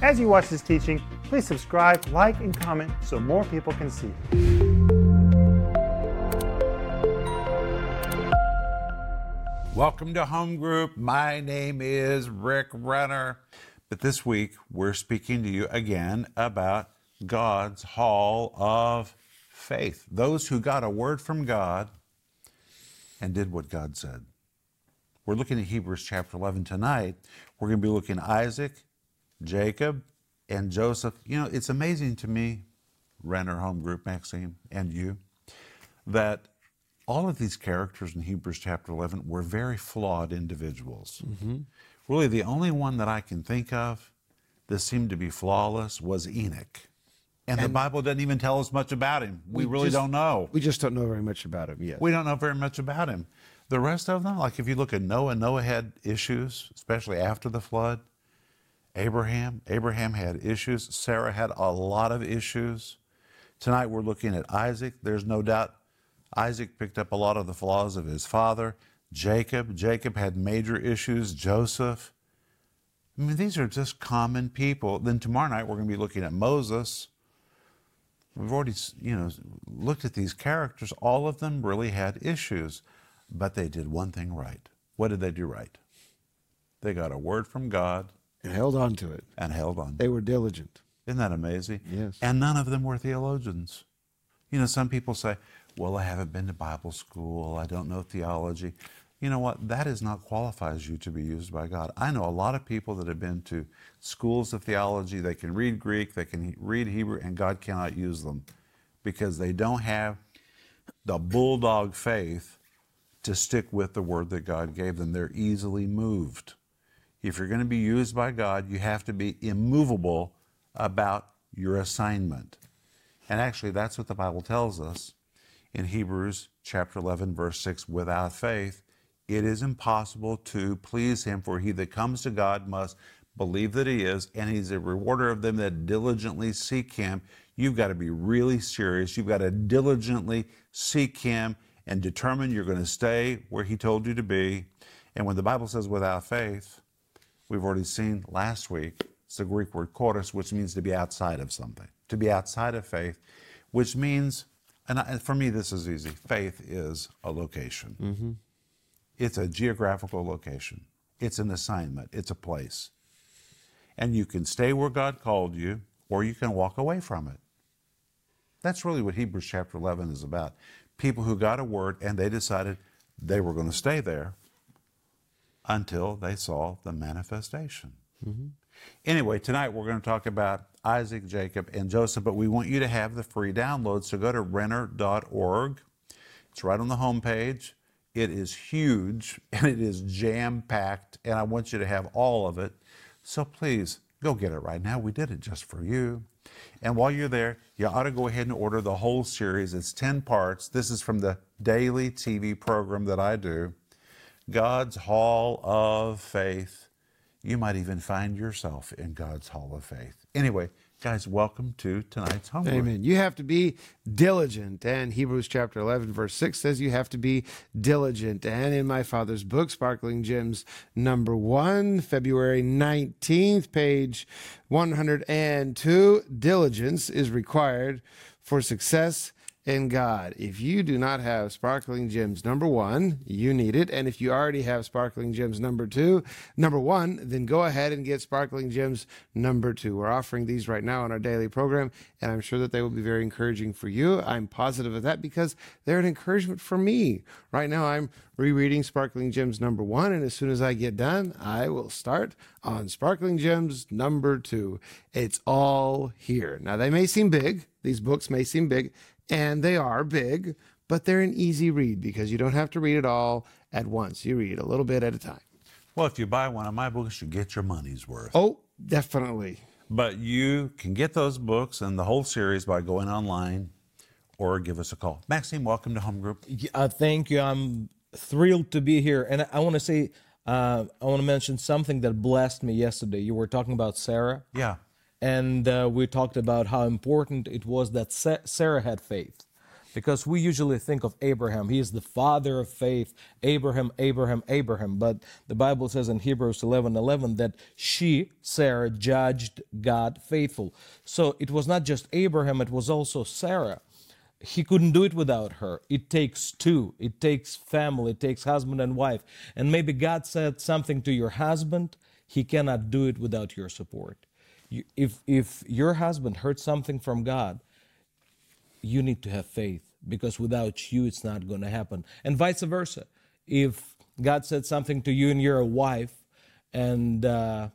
As you watch this teaching, please subscribe, like, and comment so more people can see. Welcome to Home Group. My name is Rick Renner. But this week, we're speaking to you again about God's Hall of Faith. Those who got a word from God and did what God said. We're looking at Hebrews chapter 11 tonight. We're going to be looking at Isaac, Jacob, and Joseph. You know, it's amazing to me, Renner Home Group, Maxine, and you, that all of these characters in Hebrews chapter 11 were very flawed individuals. Mm-hmm. Really, the only one that I can think of that seemed to be flawless was Enoch. And, the Bible doesn't even tell us much about him. We, really just- don't know. We just don't know very much about him yet. We don't know very much about him. The rest of them, like if you look at Noah, Noah had issues, especially after the flood. Abraham, Abraham had issues. Sarah had a lot of issues. Tonight we're looking at Isaac. There's no doubt Isaac picked up a lot of the flaws of his father. Jacob, Jacob had major issues. Joseph. I mean, these are just common people. Then tomorrow night we're going to be looking at Moses. We've already, you know, looked at these characters. All of them really had issues, but they did one thing right. What did they do right? They got a word from God and held on to it. and held on. They were diligent. Isn't that amazing? Yes. And none of them were theologians. You know, some people say, well, I haven't been to Bible school, I don't know theology. You know what? That is not qualifies you to be used by God. I know a lot of people that have been to schools of theology, they can read Greek, they can read Hebrew, and God cannot use them because they don't have the bulldog faith to stick with the word that God gave them. They're easily moved. If you're going to be used by God, you have to be immovable about your assignment. And actually, that's what the Bible tells us in Hebrews chapter 11, verse 6 without faith, it is impossible to please him, for he that comes to God must believe that he is, and he's a rewarder of them that diligently seek him. You've got to be really serious. You've got to diligently seek him and determine you're going to stay where he told you to be. And when the Bible says without faith, we've already seen last week, it's the Greek word choris, which means to be outside of something, to be outside of faith, which means, and I, for me, this is easy faith is a location. Mm-hmm. It's a geographical location, it's an assignment, it's a place. And you can stay where God called you, or you can walk away from it. That's really what Hebrews chapter 11 is about. People who got a word and they decided they were going to stay there until they saw the manifestation. Mm-hmm. Anyway, tonight we're going to talk about Isaac, Jacob, and Joseph, but we want you to have the free download. So go to renner.org. It's right on the homepage. It is huge and it is jam packed, and I want you to have all of it. So please go get it right now. We did it just for you. And while you're there, you ought to go ahead and order the whole series. It's 10 parts. This is from the daily TV program that I do God's Hall of Faith. You might even find yourself in God's Hall of Faith. Anyway, guys, welcome to tonight's homework. Amen. You have to be diligent. And Hebrews chapter 11, verse 6 says you have to be diligent. And in my father's book, Sparkling Gems, number one, February 19th, page 102, diligence is required for success in God. If you do not have Sparkling Gems number one, you need it. And if you already have Sparkling Gems number two, number one, then go ahead and get Sparkling Gems number two. We're offering these right now on our daily program, and I'm sure that they will be very encouraging for you. I'm positive of that because they're an encouragement for me. Right now, I'm rereading Sparkling Gems number one, and as soon as I get done, I will start on Sparkling Gems number two. It's all here. Now, they may seem big, these books may seem big, and they are big, but they're an easy read because you don't have to read it all at once. You read a little bit at a time. Well, if you buy one of my books, you get your money's worth. Oh, definitely. But you can get those books and the whole series by going online or give us a call. Maxime, welcome to Home Group. Yeah, uh, thank you. I'm thrilled to be here, and I, I want to say, uh, I want to mention something that blessed me yesterday. You were talking about Sarah, Yeah. And uh, we talked about how important it was that Sarah had faith. because we usually think of Abraham. He is the father of faith. Abraham, Abraham, Abraham. But the Bible says in Hebrews 11 11 that she, Sarah, judged God faithful. So it was not just Abraham, it was also Sarah. He couldn't do it without her. It takes two. It takes family. It takes husband and wife. And maybe God said something to your husband. He cannot do it without your support. If, if your husband heard something from God, you need to have faith because without you, it's not going to happen. And vice versa. If God said something to you and you're a wife and uh,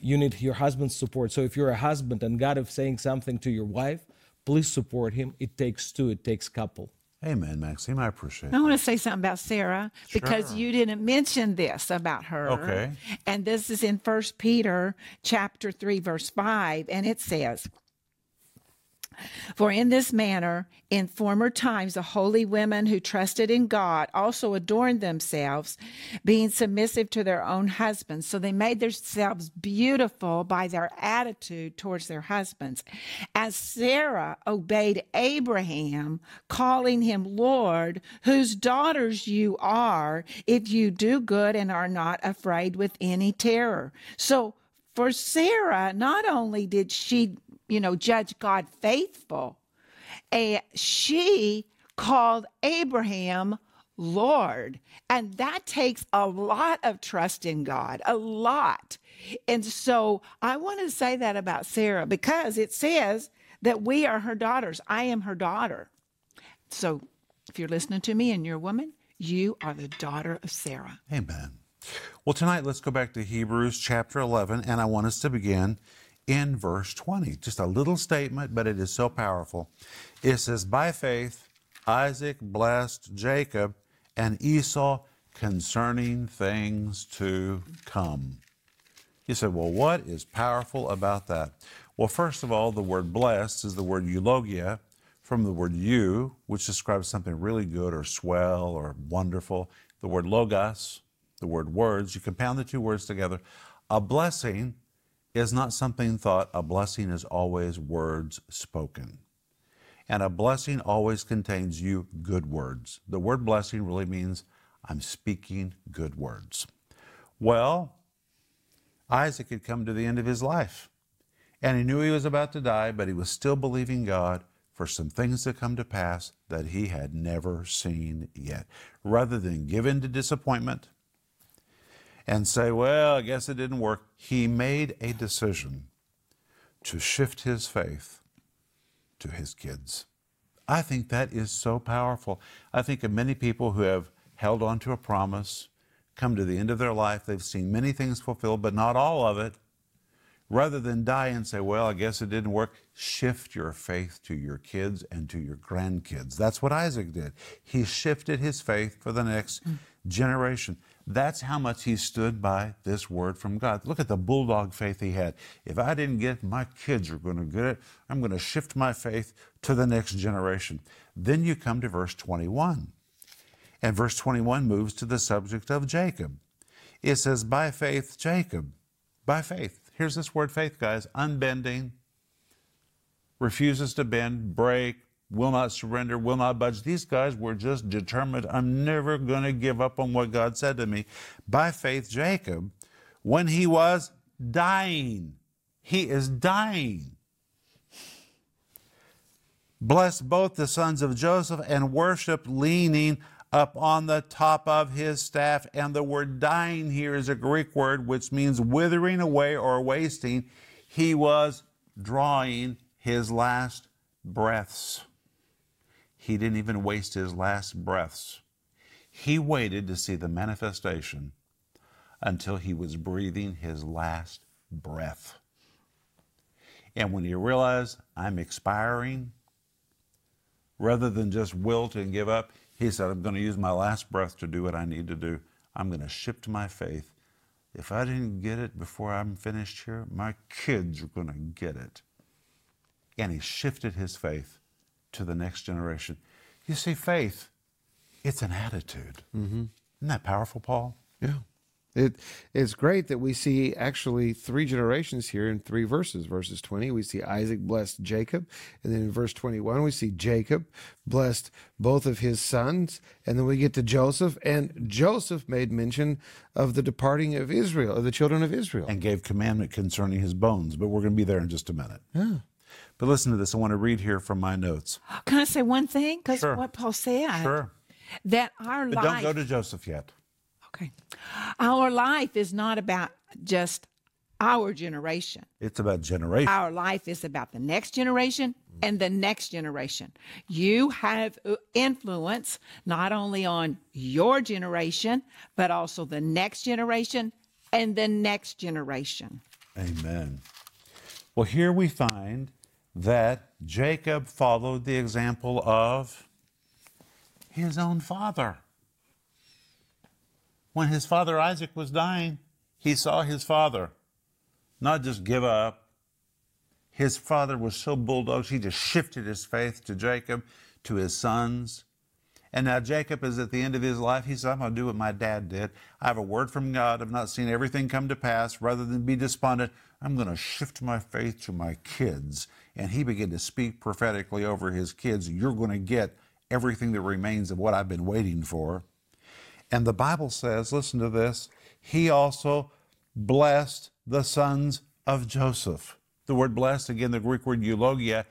you need your husband's support. So if you're a husband and God is saying something to your wife, please support him. It takes two, it takes couple. Amen, Maxime. I appreciate it. I it. want to say something about Sarah because you didn't mention this about her. Okay. And this is in First Peter chapter 3 verse 5 and it says for in this manner, in former times, the holy women who trusted in God also adorned themselves, being submissive to their own husbands. So they made themselves beautiful by their attitude towards their husbands. As Sarah obeyed Abraham, calling him Lord, whose daughters you are, if you do good and are not afraid with any terror. So for Sarah, not only did she you know, judge God faithful. And she called Abraham Lord. And that takes a lot of trust in God, a lot. And so I want to say that about Sarah because it says that we are her daughters. I am her daughter. So if you're listening to me and you're a woman, you are the daughter of Sarah. Amen. Well, tonight let's go back to Hebrews chapter 11, and I want us to begin in verse 20. Just a little statement, but it is so powerful. It says, By faith, Isaac blessed Jacob and Esau concerning things to come. You said, Well, what is powerful about that? Well, first of all, the word blessed is the word eulogia from the word you, which describes something really good or swell or wonderful. The word logos, the word words, you compound the two words together. A blessing is not something thought, a blessing is always words spoken. And a blessing always contains you good words. The word blessing really means I'm speaking good words. Well, Isaac had come to the end of his life. And he knew he was about to die, but he was still believing God for some things to come to pass that he had never seen yet. Rather than give in to disappointment, and say, well, I guess it didn't work. He made a decision to shift his faith to his kids. I think that is so powerful. I think of many people who have held on to a promise, come to the end of their life, they've seen many things fulfilled, but not all of it. Rather than die and say, well, I guess it didn't work, shift your faith to your kids and to your grandkids. That's what Isaac did. He shifted his faith for the next mm. generation. That's how much he stood by this word from God. Look at the bulldog faith he had. If I didn't get it, my kids are going to get it. I'm going to shift my faith to the next generation. Then you come to verse 21. And verse 21 moves to the subject of Jacob. It says, By faith, Jacob. By faith. Here's this word faith, guys unbending, refuses to bend, break, will not surrender, will not budge. These guys were just determined, I'm never going to give up on what God said to me. By faith, Jacob, when he was dying, he is dying. Blessed both the sons of Joseph and worshiped leaning up on the top of his staff. And the word dying here is a Greek word which means withering away or wasting. He was drawing his last breaths. He didn't even waste his last breaths. He waited to see the manifestation until he was breathing his last breath. And when he realized, I'm expiring, rather than just wilt and give up, he said, I'm going to use my last breath to do what I need to do. I'm going to shift my faith. If I didn't get it before I'm finished here, my kids are going to get it. And he shifted his faith to the next generation. You see, faith, it's an attitude. Mm-hmm. Isn't that powerful, Paul? Yeah. It it's great that we see actually three generations here in three verses. Verses 20, we see Isaac blessed Jacob, and then in verse 21 we see Jacob blessed both of his sons, and then we get to Joseph, and Joseph made mention of the departing of Israel, of the children of Israel. and gave commandment concerning his bones. But we're going to be there in just a minute. Yeah. But listen to this. I want to read here from my notes. Can I say one thing? Because Sure. what Paul said, Sure. that our But life. don't go to Joseph yet. Okay. Our life is not about just our generation. It's about generation. Our life is about the next generation and the next generation. You have uh, influence not only on your generation, but also the next generation and the next generation. Amen. Well, here we find that Jacob followed the example of his own father. When his father Isaac was dying, he saw his father not just give up. His father was so bulldog, he just shifted his faith to Jacob, to his sons. And now Jacob is at the end of his life. He said, I'm going to do what my dad did. I have a word from God. I've not seen everything come to pass. Rather than be despondent, I'm going to shift my faith to my kids. And he began to speak prophetically over his kids. You're going to get everything that remains of what I've been waiting for. And the Bible says, listen to this, he also blessed the sons of Joseph. The word blessed, again, the Greek word eulogia,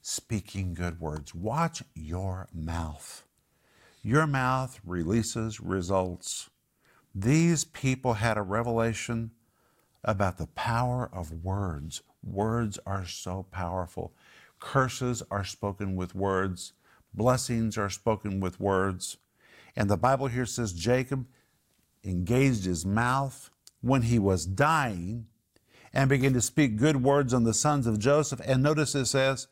speaking good words. Watch your mouth. Your mouth releases results. These people had a revelation about the power of words. Words are so powerful. Curses are spoken with words, blessings are spoken with words. And the Bible here says Jacob engaged his mouth when he was dying and began to speak good words on the sons of Joseph. And notice it says,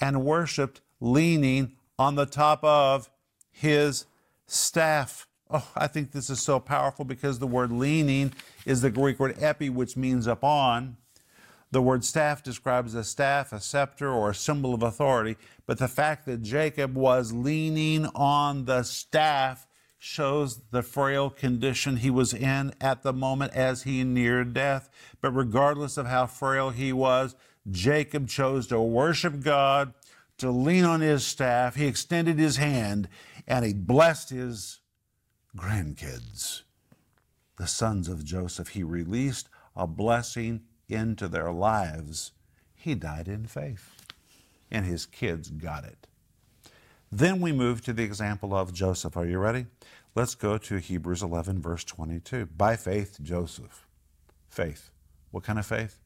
and worshiped leaning on the top of his staff. Oh, I think this is so powerful because the word leaning is the Greek word epi, which means upon. The word staff describes a staff, a scepter, or a symbol of authority. But the fact that Jacob was leaning on the staff shows the frail condition he was in at the moment as he neared death. But regardless of how frail he was, Jacob chose to worship God, to lean on his staff. He extended his hand and he blessed his grandkids, the sons of Joseph. He released a blessing into their lives. He died in faith, and his kids got it. Then we move to the example of Joseph. Are you ready? Let's go to Hebrews 11, verse 22. By faith, Joseph. Faith. What kind of faith?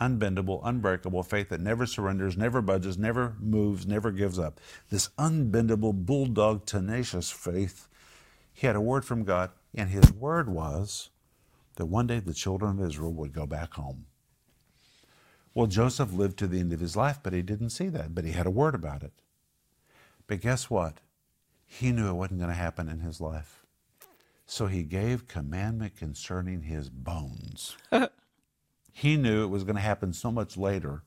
Unbendable, unbreakable faith that never surrenders, never budges, never moves, never gives up. This unbendable, bulldog, tenacious faith. He had a word from God, and his word was that one day the children of Israel would go back home. Well, Joseph lived to the end of his life, but he didn't see that, but he had a word about it. But guess what? He knew it wasn't going to happen in his life. So he gave commandment concerning his bones. he knew it was going to happen so much later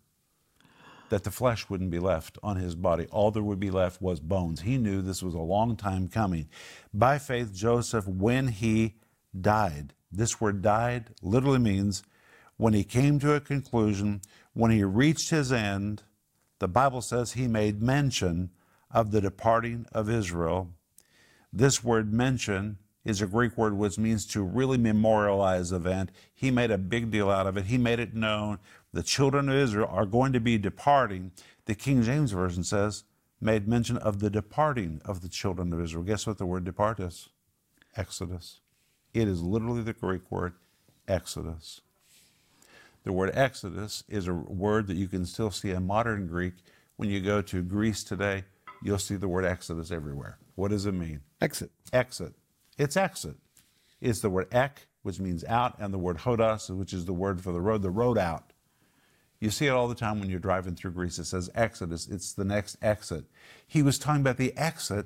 that the flesh wouldn't be left on his body. All there would be left was bones. He knew this was a long time coming. By faith, Joseph, when he died, this word died literally means when he came to a conclusion, when he reached his end, the Bible says he made mention of the departing of Israel. This word mention is a Greek word which means to really memorialize event. He made a big deal out of it. He made it known the children of Israel are going to be departing. The King James Version says, made mention of the departing of the children of Israel. Guess what the word depart is? Exodus. It is literally the Greek word Exodus. The word Exodus is a word that you can still see in modern Greek. When you go to Greece today, you'll see the word Exodus everywhere. What does it mean? Exit. Exit. It's exit. It's the word ek, which means out, and the word hodos, which is the word for the road, the road out. You see it all the time when you're driving through Greece. It says Exodus. It's the next exit. He was talking about the exit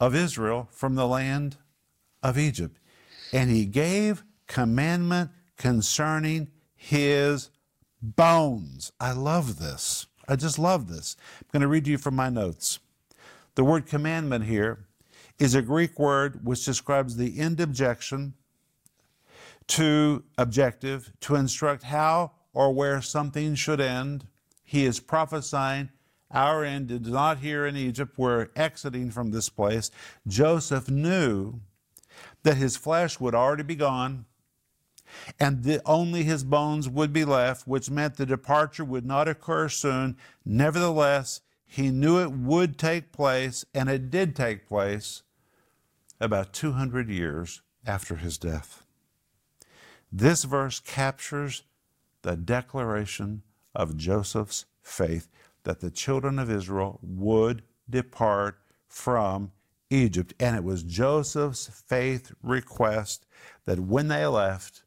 of Israel from the land of Egypt. And he gave commandment concerning his bones. I love this. I just love this. I'm going to read to you from my notes. The word commandment here is a Greek word which describes the end objection to objective, to instruct how or where something should end. He is prophesying our end is not here in Egypt. We're exiting from this place. Joseph knew that his flesh would already be gone and only his bones would be left, which meant the departure would not occur soon. Nevertheless, he knew it would take place, and it did take place about 200 years after his death. This verse captures the declaration of Joseph's faith that the children of Israel would depart from Egypt. And it was Joseph's faith request that when they left,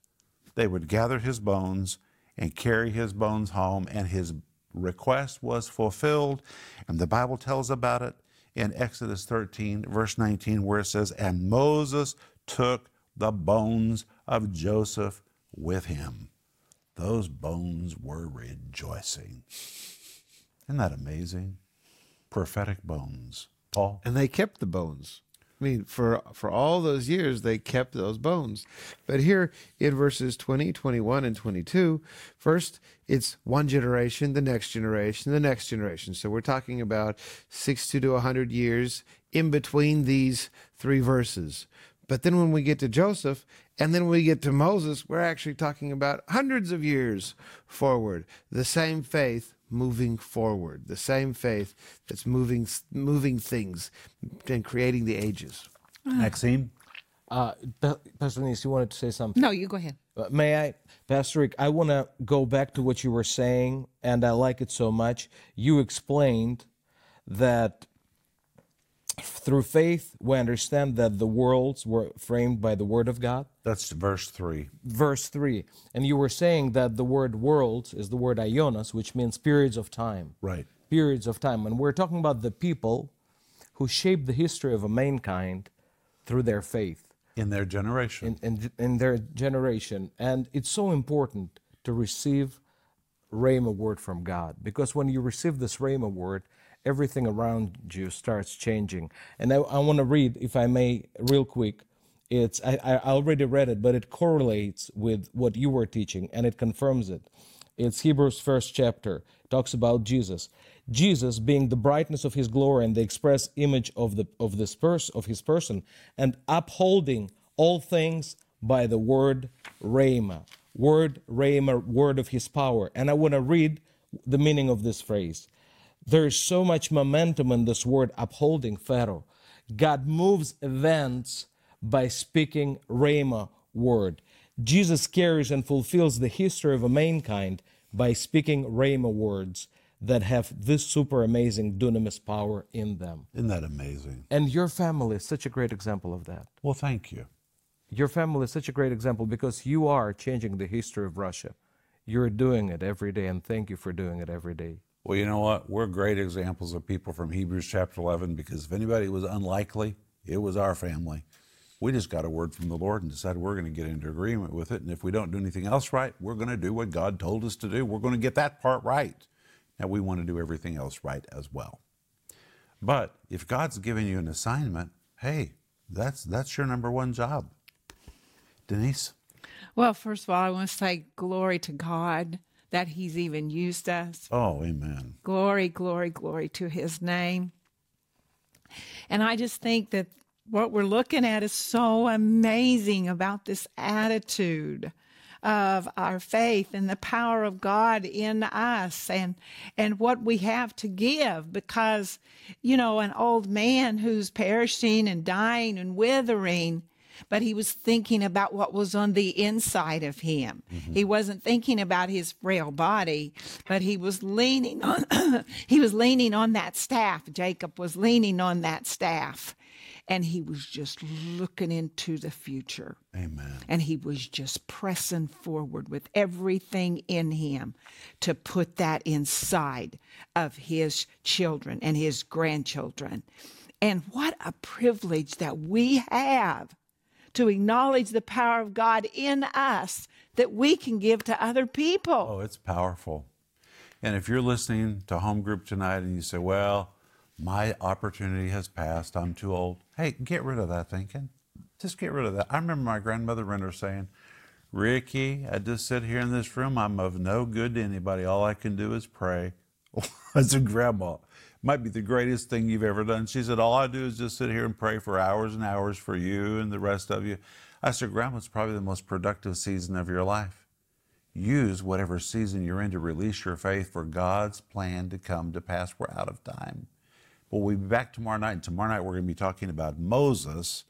they would gather his bones and carry his bones home, and his request was fulfilled. And the Bible tells about it in Exodus 13, verse 19, where it says, And Moses took the bones of Joseph with him. Those bones were rejoicing. Isn't that amazing? Prophetic bones. Paul? And they kept the bones. I mean, for for all those years, they kept those bones. But here in verses 20, 21, and 22, first it's one generation, the next generation, the next generation. So we're talking about 60 to 100 years in between these three verses. But then when we get to Joseph and then we get to Moses, we're actually talking about hundreds of years forward. The same faith moving forward, the same faith that's moving moving things and creating the ages. Maxime? Uh, Pastor Denise, you wanted to say something? No, you go ahead. Uh, May I, Pastor Rick? I want to go back to what you were saying, and I like it so much. You explained that through faith we understand that the worlds were framed by the Word of God. That's verse 3. Verse 3. And you were saying that the word worlds is the word ionos, which means periods of time. Right. Periods of time. And we're talking about the people who shaped the history of a mankind through their faith In their generation. in, in, in their generation. And it's so important to receive Rhema word from God because when you receive this Rhema word, everything around you starts changing. And I, I want to read, if I may, real quick. It's I, I already read it, but it correlates with what you were teaching, and it confirms it. It's Hebrews first chapter talks about Jesus. Jesus being the brightness of his glory and the express image of the of this pers- of his person, and upholding all things by the word Rhema. Word Rhema, word of his power. And I want to read the meaning of this phrase. There is so much momentum in this word upholding phero. God moves events by speaking Rhema word. Jesus carries and fulfills the history of mankind by speaking Rhema words that have this super amazing dunamis power in them. Isn't that amazing? And your family is such a great example of that. Well, thank you. Your family is such a great example because you are changing the history of Russia. You're doing it every day, and thank you for doing it every day. Well, you know what? We're great examples of people from Hebrews chapter 11 because if anybody was unlikely, it was our family. We just got a word from the Lord and decided we're going to get into agreement with it. And if we don't do anything else right, we're going to do what God told us to do. We're going to get that part right. Now, we want to do everything else right as well. But if God's given you an assignment, hey, that's, that's your number one job. Denise? Well, first of all, I want to say glory to God that He's even used us. Oh, amen. Glory, glory, glory to His name. And I just think that what we're looking at is so amazing about this attitude of our faith and the power of God in us and and what we have to give because you know an old man who's perishing and dying and withering but he was thinking about what was on the inside of him. Mm-hmm. He wasn't thinking about his frail body, but he was leaning on he was leaning on that staff. Jacob was leaning on that staff. And he was just looking into the future. Amen. And he was just pressing forward with everything in him to put that inside of his children and his grandchildren. And what a privilege that we have to acknowledge the power of God in us that we can give to other people. Oh, it's powerful. And if you're listening to home group tonight and you say, well, my opportunity has passed, I'm too old. Hey, get rid of that thinking. Just get rid of that. I remember my grandmother Renner saying, Ricky, I just sit here in this room. I'm of no good to anybody. All I can do is pray. I a Grandma, might be the greatest thing you've ever done. She said, All I do is just sit here and pray for hours and hours for you and the rest of you. I said, Grandma, it's probably the most productive season of your life. Use whatever season you're in to release your faith for God's plan to come to pass. We're out of time. But we'll be back tomorrow night. And tomorrow night, we're going to be talking about Moses.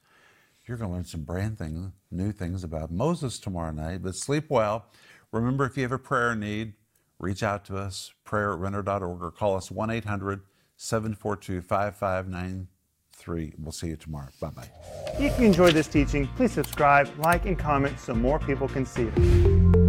You're going to learn some brand things, new things about Moses tomorrow night. But sleep well. Remember, if you have a prayer need, reach out to us, prayer at renner.org, or call us 1 800 742 5593. We'll see you tomorrow. Bye bye. If you enjoyed this teaching, please subscribe, like, and comment so more people can see it.